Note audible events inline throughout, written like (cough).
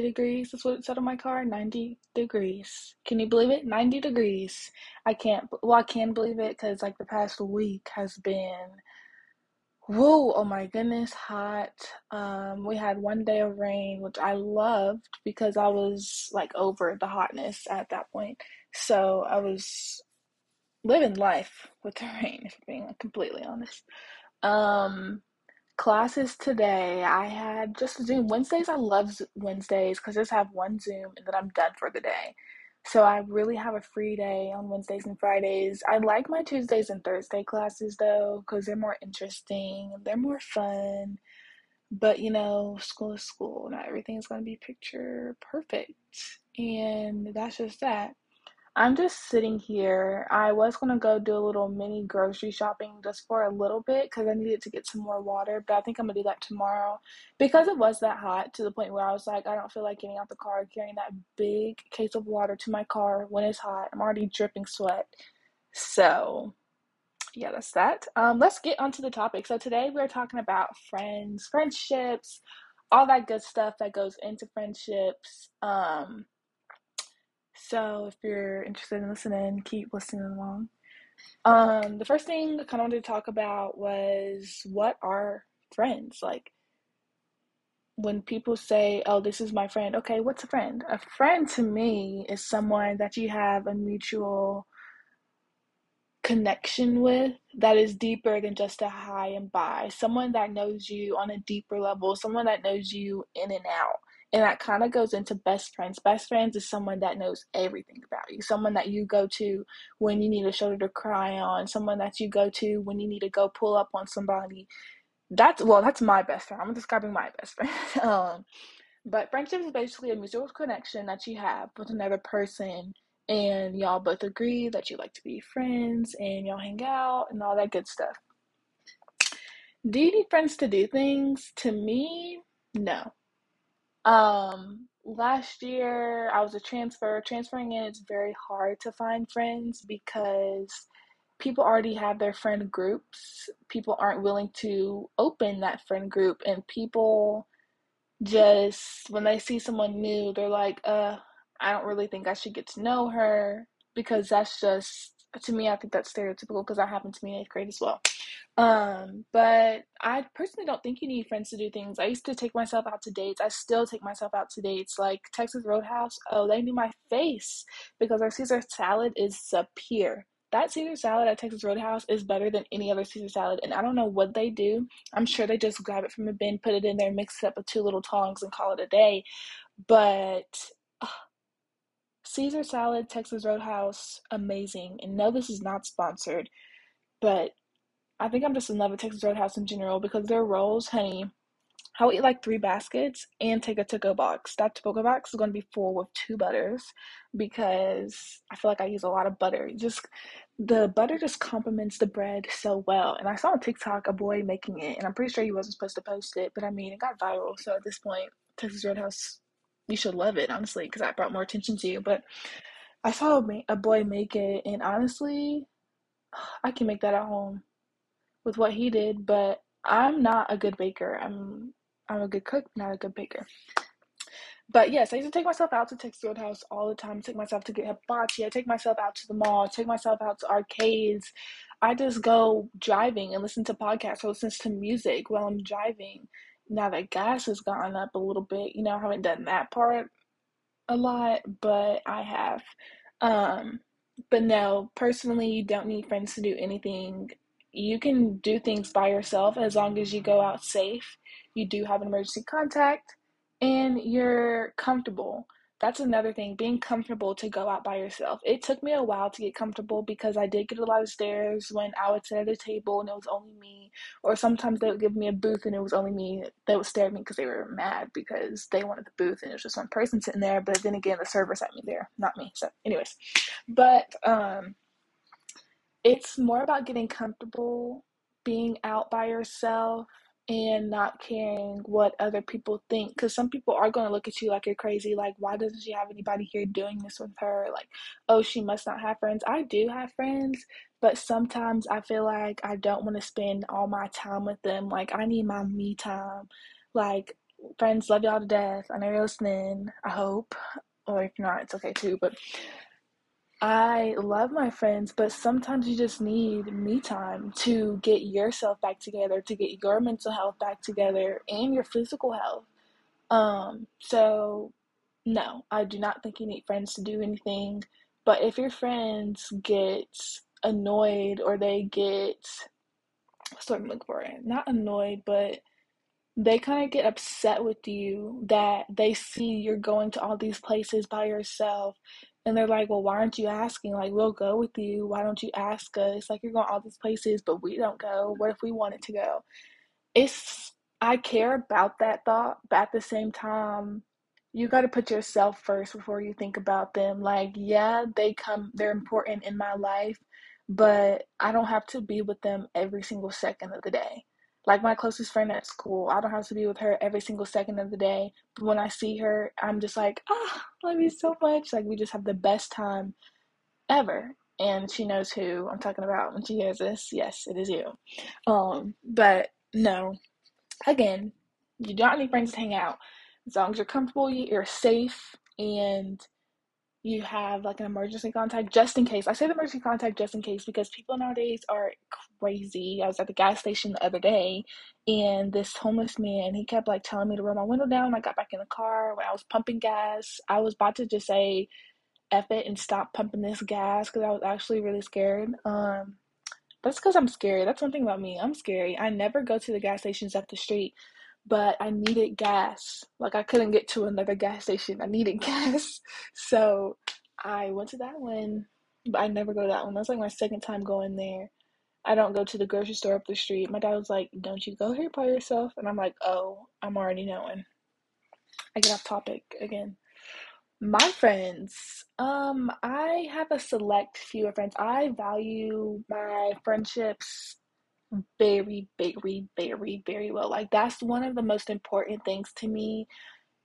degrees. That's what it said on my car. 90 degrees. Can you believe it? 90 degrees. I can't, well, I can believe it because like the past week has been, whoa, oh my goodness, hot. Um, we had one day of rain, which I loved because I was like over the hotness at that point. So I was living life with the (laughs) rain, if being completely honest. Um, classes today, I had just Zoom. Wednesdays, I love Wednesdays because I just have one Zoom and then I'm done for the day. So I really have a free day on Wednesdays and Fridays. I like my Tuesdays and Thursday classes though because they're more interesting, they're more fun. But you know, school is school. Not everything is going to be picture perfect. And that's just that. I'm just sitting here. I was gonna go do a little mini grocery shopping just for a little bit because I needed to get some more water, but I think I'm gonna do that tomorrow because it was that hot to the point where I was like, I don't feel like getting out the car, carrying that big case of water to my car when it's hot. I'm already dripping sweat. So, yeah, that's that. Um, let's get onto the topic. So, today we're talking about friends, friendships, all that good stuff that goes into friendships. Um, so if you're interested in listening, keep listening along. Um, the first thing I kind of wanted to talk about was what are friends? Like when people say, "Oh, this is my friend." Okay, what's a friend? A friend to me is someone that you have a mutual connection with that is deeper than just a hi and bye. Someone that knows you on a deeper level, someone that knows you in and out. And that kind of goes into best friends. Best friends is someone that knows everything about you, someone that you go to when you need a shoulder to cry on, someone that you go to when you need to go pull up on somebody. That's well, that's my best friend. I'm describing my best friend. (laughs) um, but friendship is basically a mutual connection that you have with another person, and y'all both agree that you like to be friends, and y'all hang out and all that good stuff. Do you need friends to do things? To me, no. Um, last year I was a transfer. Transferring in, it's very hard to find friends because people already have their friend groups. People aren't willing to open that friend group, and people just when they see someone new, they're like, "Uh, I don't really think I should get to know her," because that's just to me. I think that's stereotypical because that happened to me in eighth grade as well. Um, but I personally don't think you need friends to do things. I used to take myself out to dates. I still take myself out to dates. Like Texas Roadhouse, oh, they knew my face because our Caesar salad is superior. That Caesar salad at Texas Roadhouse is better than any other Caesar salad. And I don't know what they do. I'm sure they just grab it from a bin, put it in there, mix it up with two little tongs, and call it a day. But Caesar salad, Texas Roadhouse, amazing. And no, this is not sponsored, but I think I'm just in love with Texas Roadhouse in general because their rolls, honey, I'll eat like three baskets and take a to-go box. That to-go box is going to be full with two butters because I feel like I use a lot of butter. Just the butter just complements the bread so well. And I saw on TikTok a boy making it, and I'm pretty sure he wasn't supposed to post it, but I mean, it got viral. So at this point, Texas Roadhouse, you should love it, honestly, because that brought more attention to you. But I saw a, a boy make it, and honestly, I can make that at home with what he did, but I'm not a good baker. I'm I'm a good cook, not a good baker. But yes, I used to take myself out to Texas Roadhouse all the time. Take myself to get hibachi. I take myself out to the mall. Take myself out to arcades. I just go driving and listen to podcasts or listen to music while I'm driving. Now that gas has gone up a little bit, you know, I haven't done that part a lot, but I have. Um, but no, personally, you don't need friends to do anything you can do things by yourself as long as you go out safe, you do have an emergency contact, and you're comfortable. That's another thing, being comfortable to go out by yourself. It took me a while to get comfortable because I did get a lot of stares when I would sit at a table and it was only me. Or sometimes they would give me a booth and it was only me. They would stare at me because they were mad because they wanted the booth and it was just one person sitting there. But then again, the server sat me there, not me. So, anyways, but um, it's more about getting comfortable being out by yourself and not caring what other people think because some people are going to look at you like you're crazy like why doesn't she have anybody here doing this with her like oh she must not have friends i do have friends but sometimes i feel like i don't want to spend all my time with them like i need my me time like friends, love y'all to death. I know you're listening. I hope, or if not, it's okay too. But I love my friends, but sometimes you just need me time to get yourself back together, to get your mental health back together, and your physical health. Um, so no, I do not think you need friends to do anything. But if your friends get annoyed or they get what's the looking for? Not annoyed, but they kind of get upset with you that they see you're going to all these places by yourself and they're like well why aren't you asking? Like we'll go with you. Why don't you ask us? Like you're going all these places but we don't go. What if we wanted to go? It's i care about that thought but at the same time you got to put yourself first before you think about them. Like yeah they come they're important in my life but i don't have to be with them every single second of the day like my closest friend at school, I don't have to be with her every single second of the day. But when I see her, I'm just like, ah, oh, love you so much. Like we just have the best time ever. And she knows who I'm talking about when she hears this. Yes, it is you. Um, but no, again, you don't need friends to hang out. As long as you're comfortable, you're safe, and you have like an emergency contact just in case. I say the emergency contact just in case because people nowadays are crazy. I was at the gas station the other day and this homeless man, he kept like telling me to roll my window down. I got back in the car when I was pumping gas. I was about to just say F it and stop pumping this gas because I was actually really scared. Um, that's because I'm scary. That's one thing about me. I'm scary. I never go to the gas stations up the street but I needed gas. Like I couldn't get to another gas station. I needed (laughs) gas. So I went to that one, but I never go to that one. That's like my second time going there. I don't go to the grocery store up the street. My dad was like, Don't you go here by yourself? And I'm like, Oh, I'm already knowing. I get off topic again. My friends, um, I have a select few of friends. I value my friendships very, very, very, very well. Like that's one of the most important things to me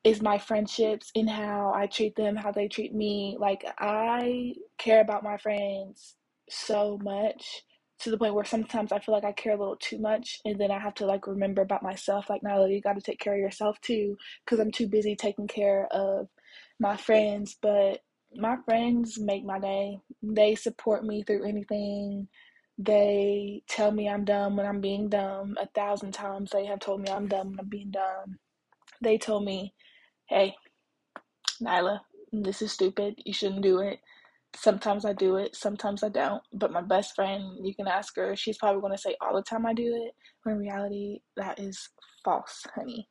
is my friendships and how I treat them, how they treat me. Like I care about my friends so much to the point where sometimes I feel like I care a little too much and then I have to like remember about myself like Nyla you got to take care of yourself too cuz I'm too busy taking care of my friends but my friends make my day. They support me through anything they tell me I'm dumb when I'm being dumb. A thousand times they have told me I'm dumb when I'm being dumb. They told me, hey, Nyla, this is stupid. You shouldn't do it. Sometimes I do it, sometimes I don't. But my best friend, you can ask her, she's probably going to say all the time I do it. When in reality, that is false, honey.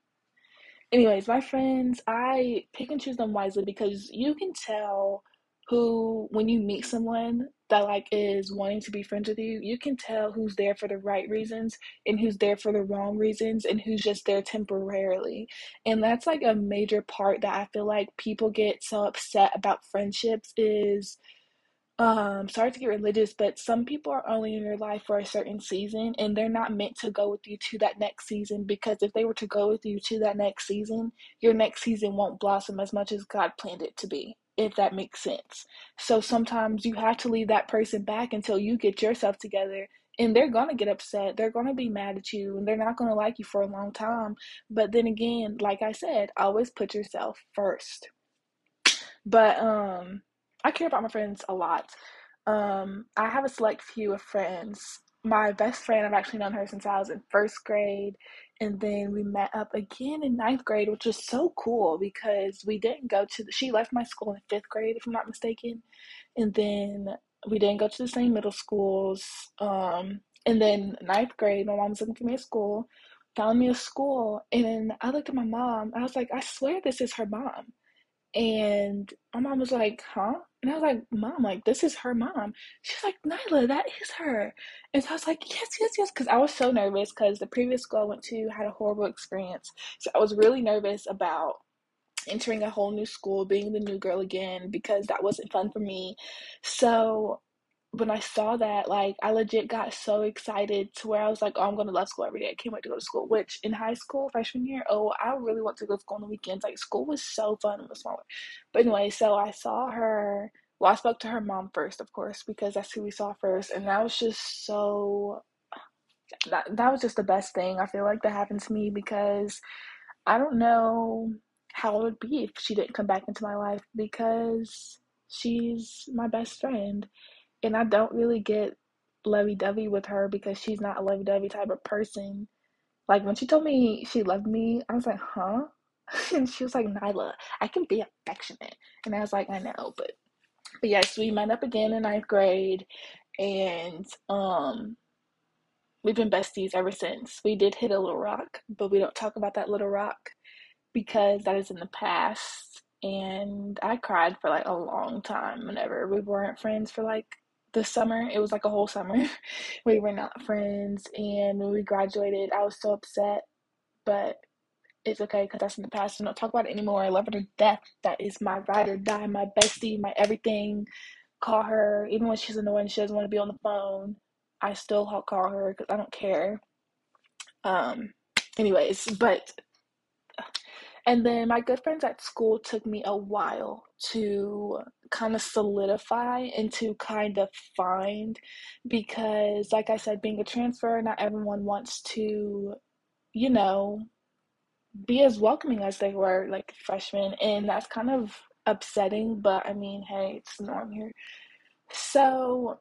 Anyways, my friends, I pick and choose them wisely because you can tell who, when you meet someone, that like is wanting to be friends with you, you can tell who's there for the right reasons and who's there for the wrong reasons and who's just there temporarily. And that's like a major part that I feel like people get so upset about friendships is um sorry to get religious but some people are only in your life for a certain season and they're not meant to go with you to that next season because if they were to go with you to that next season your next season won't blossom as much as god planned it to be if that makes sense. So sometimes you have to leave that person back until you get yourself together. And they're going to get upset. They're going to be mad at you and they're not going to like you for a long time. But then again, like I said, always put yourself first. But um I care about my friends a lot. Um I have a select few of friends. My best friend, I've actually known her since I was in first grade and then we met up again in ninth grade, which was so cool because we didn't go to the, she left my school in fifth grade, if I'm not mistaken, and then we didn't go to the same middle schools. Um, and then ninth grade, my mom was looking for me at school, found me a school, and I looked at my mom. I was like, I swear this is her mom. And my mom was like, huh? And I was like, Mom, like, this is her mom. She's like, Nyla, that is her. And so I was like, yes, yes, yes. Because I was so nervous because the previous school I went to had a horrible experience. So I was really nervous about entering a whole new school, being the new girl again, because that wasn't fun for me. So when I saw that, like I legit got so excited to where I was like, oh, I'm going to love school every day. I can't wait to go to school. Which in high school, freshman year, oh, I really want to go to school on the weekends. Like school was so fun when was smaller. But anyway, so I saw her. Well, I spoke to her mom first, of course, because that's who we saw first, and that was just so. That that was just the best thing I feel like that happened to me because I don't know how it would be if she didn't come back into my life because she's my best friend. And I don't really get lovey dovey with her because she's not a lovey dovey type of person. Like when she told me she loved me, I was like, huh? (laughs) and she was like, Nyla, I can be affectionate. And I was like, I know, but but yes, we met up again in ninth grade and um we've been besties ever since. We did hit a little rock, but we don't talk about that little rock because that is in the past. And I cried for like a long time whenever we weren't friends for like the summer. It was like a whole summer. (laughs) we were not friends. And when we graduated, I was so upset. But it's okay because that's in the past. I don't talk about it anymore. I love her to death. That is my ride or die, my bestie, my everything. Call her, even when she's annoying, she doesn't want to be on the phone. I still call her because I don't care. Um, anyways, but and then my good friends at school took me a while to kind of solidify and to kind of find because, like I said, being a transfer, not everyone wants to, you know, be as welcoming as they were like freshmen. And that's kind of upsetting, but I mean, hey, it's norm here. So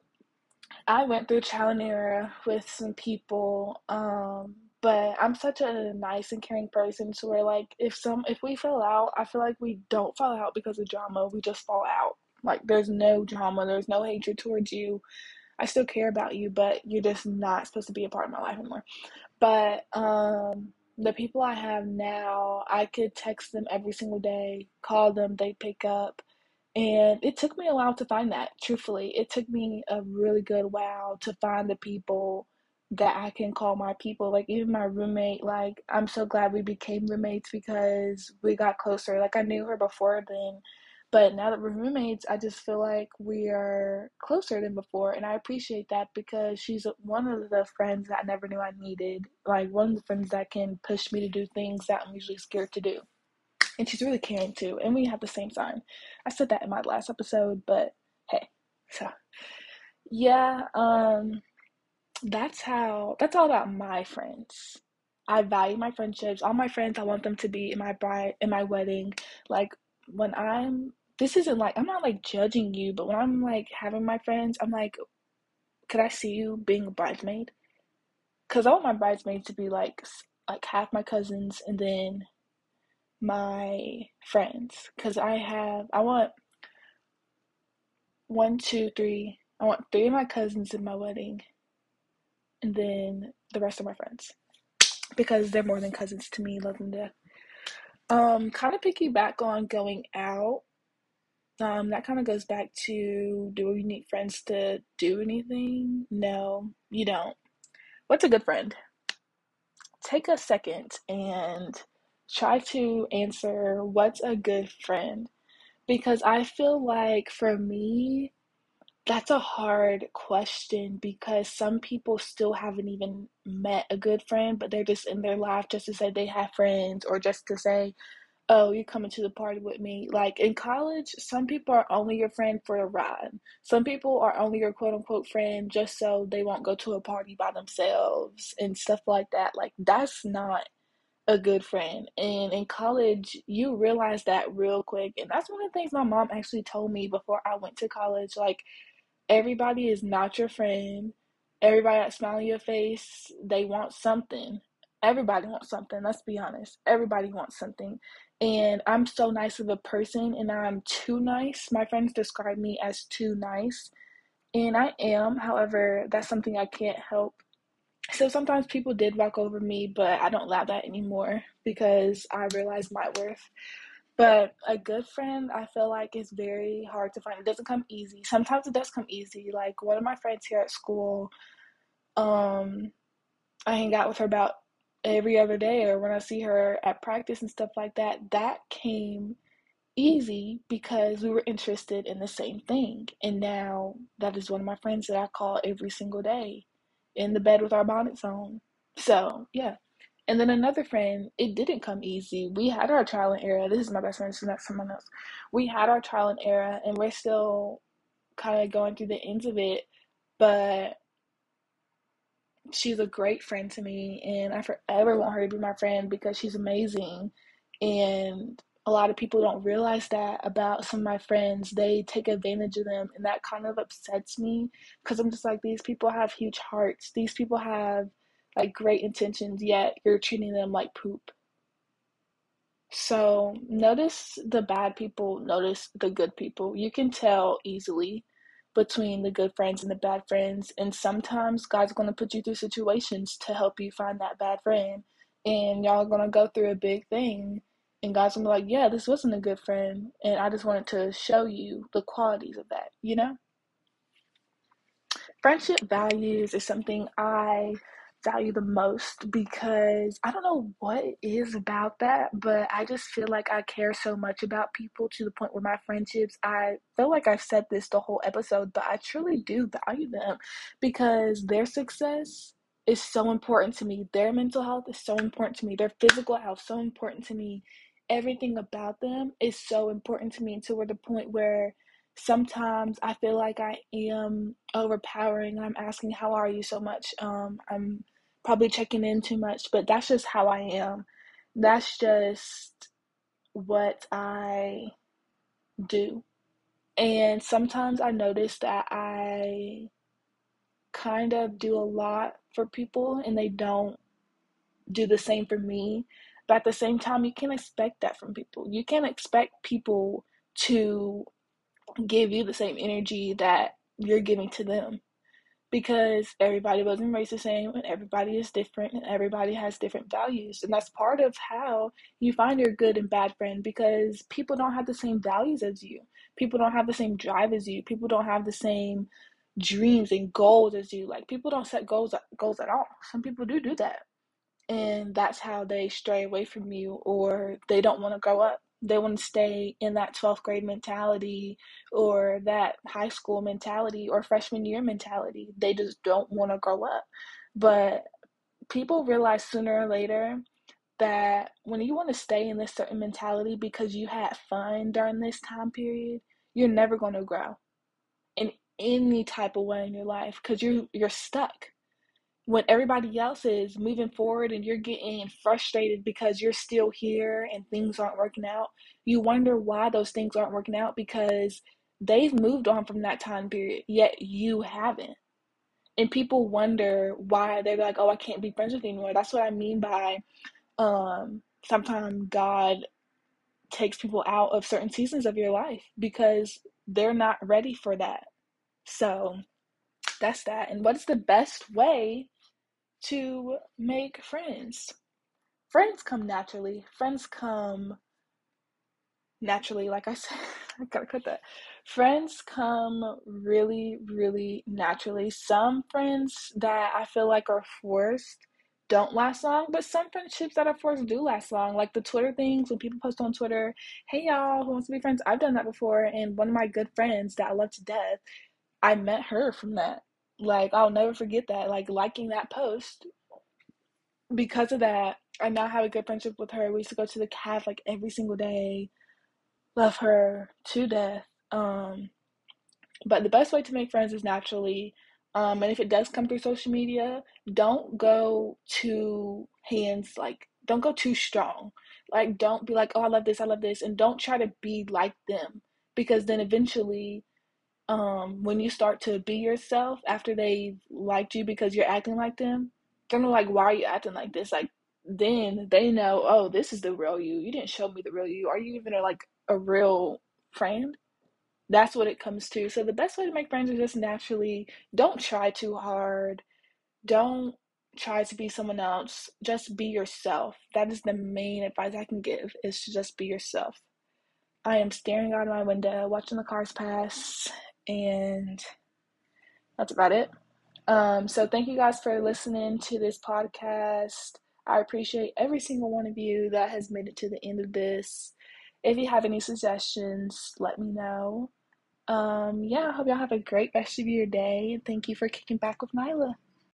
I went through trial and error with some people. Um, but I'm such a nice and caring person to where like if some if we fall out, I feel like we don't fall out because of drama. We just fall out. Like there's no drama, there's no hatred towards you. I still care about you, but you're just not supposed to be a part of my life anymore. But um the people I have now, I could text them every single day, call them, they pick up. And it took me a while to find that, truthfully. It took me a really good while to find the people that I can call my people. Like even my roommate, like I'm so glad we became roommates because we got closer. Like I knew her before then, but now that we're roommates, I just feel like we are closer than before. And I appreciate that because she's one of the friends that I never knew I needed. Like one of the friends that can push me to do things that I'm usually scared to do. And she's really caring too. And we have the same sign. I said that in my last episode, but hey. So yeah, um that's how that's all about my friends. I value my friendships. All my friends, I want them to be in my bride in my wedding. Like when I'm this isn't like I'm not like judging you, but when I'm like having my friends, I'm like, could I see you being a bridesmaid? Cause I want my bridesmaids to be like like half my cousins and then my friends. Cause I have I want one, two, three. I want three of my cousins in my wedding, then the rest of my friends because they're more than cousins to me. Love them to death. Um, kind of piggyback on going out. Um, that kind of goes back to do we need friends to do anything? No, you don't. What's a good friend? Take a second and try to answer what's a good friend because I feel like for me, that's a hard question because some people still haven't even met a good friend, but they're just in their life just to say they have friends or just to say, oh, you're coming to the party with me. Like in college, some people are only your friend for a ride. Some people are only your quote unquote friend just so they won't go to a party by themselves and stuff like that. Like that's not a good friend. And in college, you realize that real quick. And that's one of the things my mom actually told me before I went to college. Like, everybody is not your friend. Everybody that smile on your face, they want something. Everybody wants something. Let's be honest. Everybody wants something. And I'm so nice of a person, and I'm too nice. My friends describe me as too nice, and I am. However, that's something I can't help. So sometimes people did walk over me, but I don't allow that anymore because I realize my worth. But a good friend, I feel like is very hard to find. It doesn't come easy. Sometimes it does come easy. Like one of my friends here at school, um, I hang out with her about every other day, or when I see her at practice and stuff like that. That came easy because we were interested in the same thing. And now that is one of my friends that I call every single day in the bed with our bonnets on. So, yeah. And then another friend, it didn't come easy. We had our trial and error. This is my best friend, so not someone else. We had our trial and error, and we're still kind of going through the ends of it. But she's a great friend to me, and I forever want her to be my friend because she's amazing. And a lot of people don't realize that about some of my friends. They take advantage of them, and that kind of upsets me because I'm just like, these people have huge hearts. These people have like great intentions, yet you're treating them like poop. So notice the bad people, notice the good people. You can tell easily between the good friends and the bad friends. And sometimes God's going to put you through situations to help you find that bad friend. And y'all are going to go through a big thing. And God's going to be like, yeah, this wasn't a good friend. And I just wanted to show you the qualities of that, you know? Friendship values is something I value the most because I don't know what is about that, but I just feel like I care so much about people to the point where my friendships, I feel like I've said this the whole episode, but I truly do value them because their success is so important to me. Their mental health is so important to me. Their physical health so important to me. Everything about them is so important to me to where the point where sometimes I feel like I am overpowering. I'm asking, How are you so much? Um, I'm probably checking in too much, but that's just how I am. That's just what I do. And sometimes I notice that I kind of do a lot for people and they don't do the same for me. But at the same time, you can't expect that from people. You can't expect people to give you the same energy that you're giving to them because everybody wasn't raised the same and everybody is different and everybody has different values and that's part of how you find your good and bad friend because people don't have the same values as you. People don't have the same drive as you. People don't have the same dreams and goals as you. Like people don't set goals goals at all. Some people do do that and that's how they stray away from you or they don't want to grow up they want to stay in that 12th grade mentality or that high school mentality or freshman year mentality. They just don't want to grow up. But people realize sooner or later that when you want to stay in this certain mentality because you had fun during this time period, you're never going to grow in any type of way in your life because you're you're stuck when everybody else is moving forward and you're getting frustrated because you're still here and things aren't working out, you wonder why those things aren't working out because they've moved on from that time period, yet you haven't. And people wonder why they're like, oh, I can't be friends with you anymore. That's what I mean by um, sometimes God takes people out of certain seasons of your life because they're not ready for that. So that's that. And what's the best way to make friends. Friends come naturally. Friends come naturally, like I said. (laughs) I gotta cut that. Friends come really, really naturally. Some friends that I feel like are forced don't last long, but some friendships that are forced do last long. Like the Twitter things when people post on Twitter, hey y'all, who wants to be friends? I've done that before, and one of my good friends that I love to death, I met her from that. Like I'll never forget that. Like liking that post. Because of that, I now have a good friendship with her. We used to go to the caf like every single day. Love her to death. Um, but the best way to make friends is naturally. Um, and if it does come through social media, don't go too hands like don't go too strong. Like don't be like, oh I love this, I love this, and don't try to be like them because then eventually um, when you start to be yourself after they've liked you because you're acting like them, they're like, why are you acting like this? Like, then they know, oh, this is the real you. You didn't show me the real you. Are you even a, like a real friend? That's what it comes to. So the best way to make friends is just naturally don't try too hard. Don't try to be someone else. Just be yourself. That is the main advice I can give is to just be yourself. I am staring out of my window, watching the cars pass, and that's about it. Um, so thank you guys for listening to this podcast. I appreciate every single one of you that has made it to the end of this. If you have any suggestions, let me know. Um, yeah, I hope y'all have a great rest of your day. Thank you for kicking back with Nyla.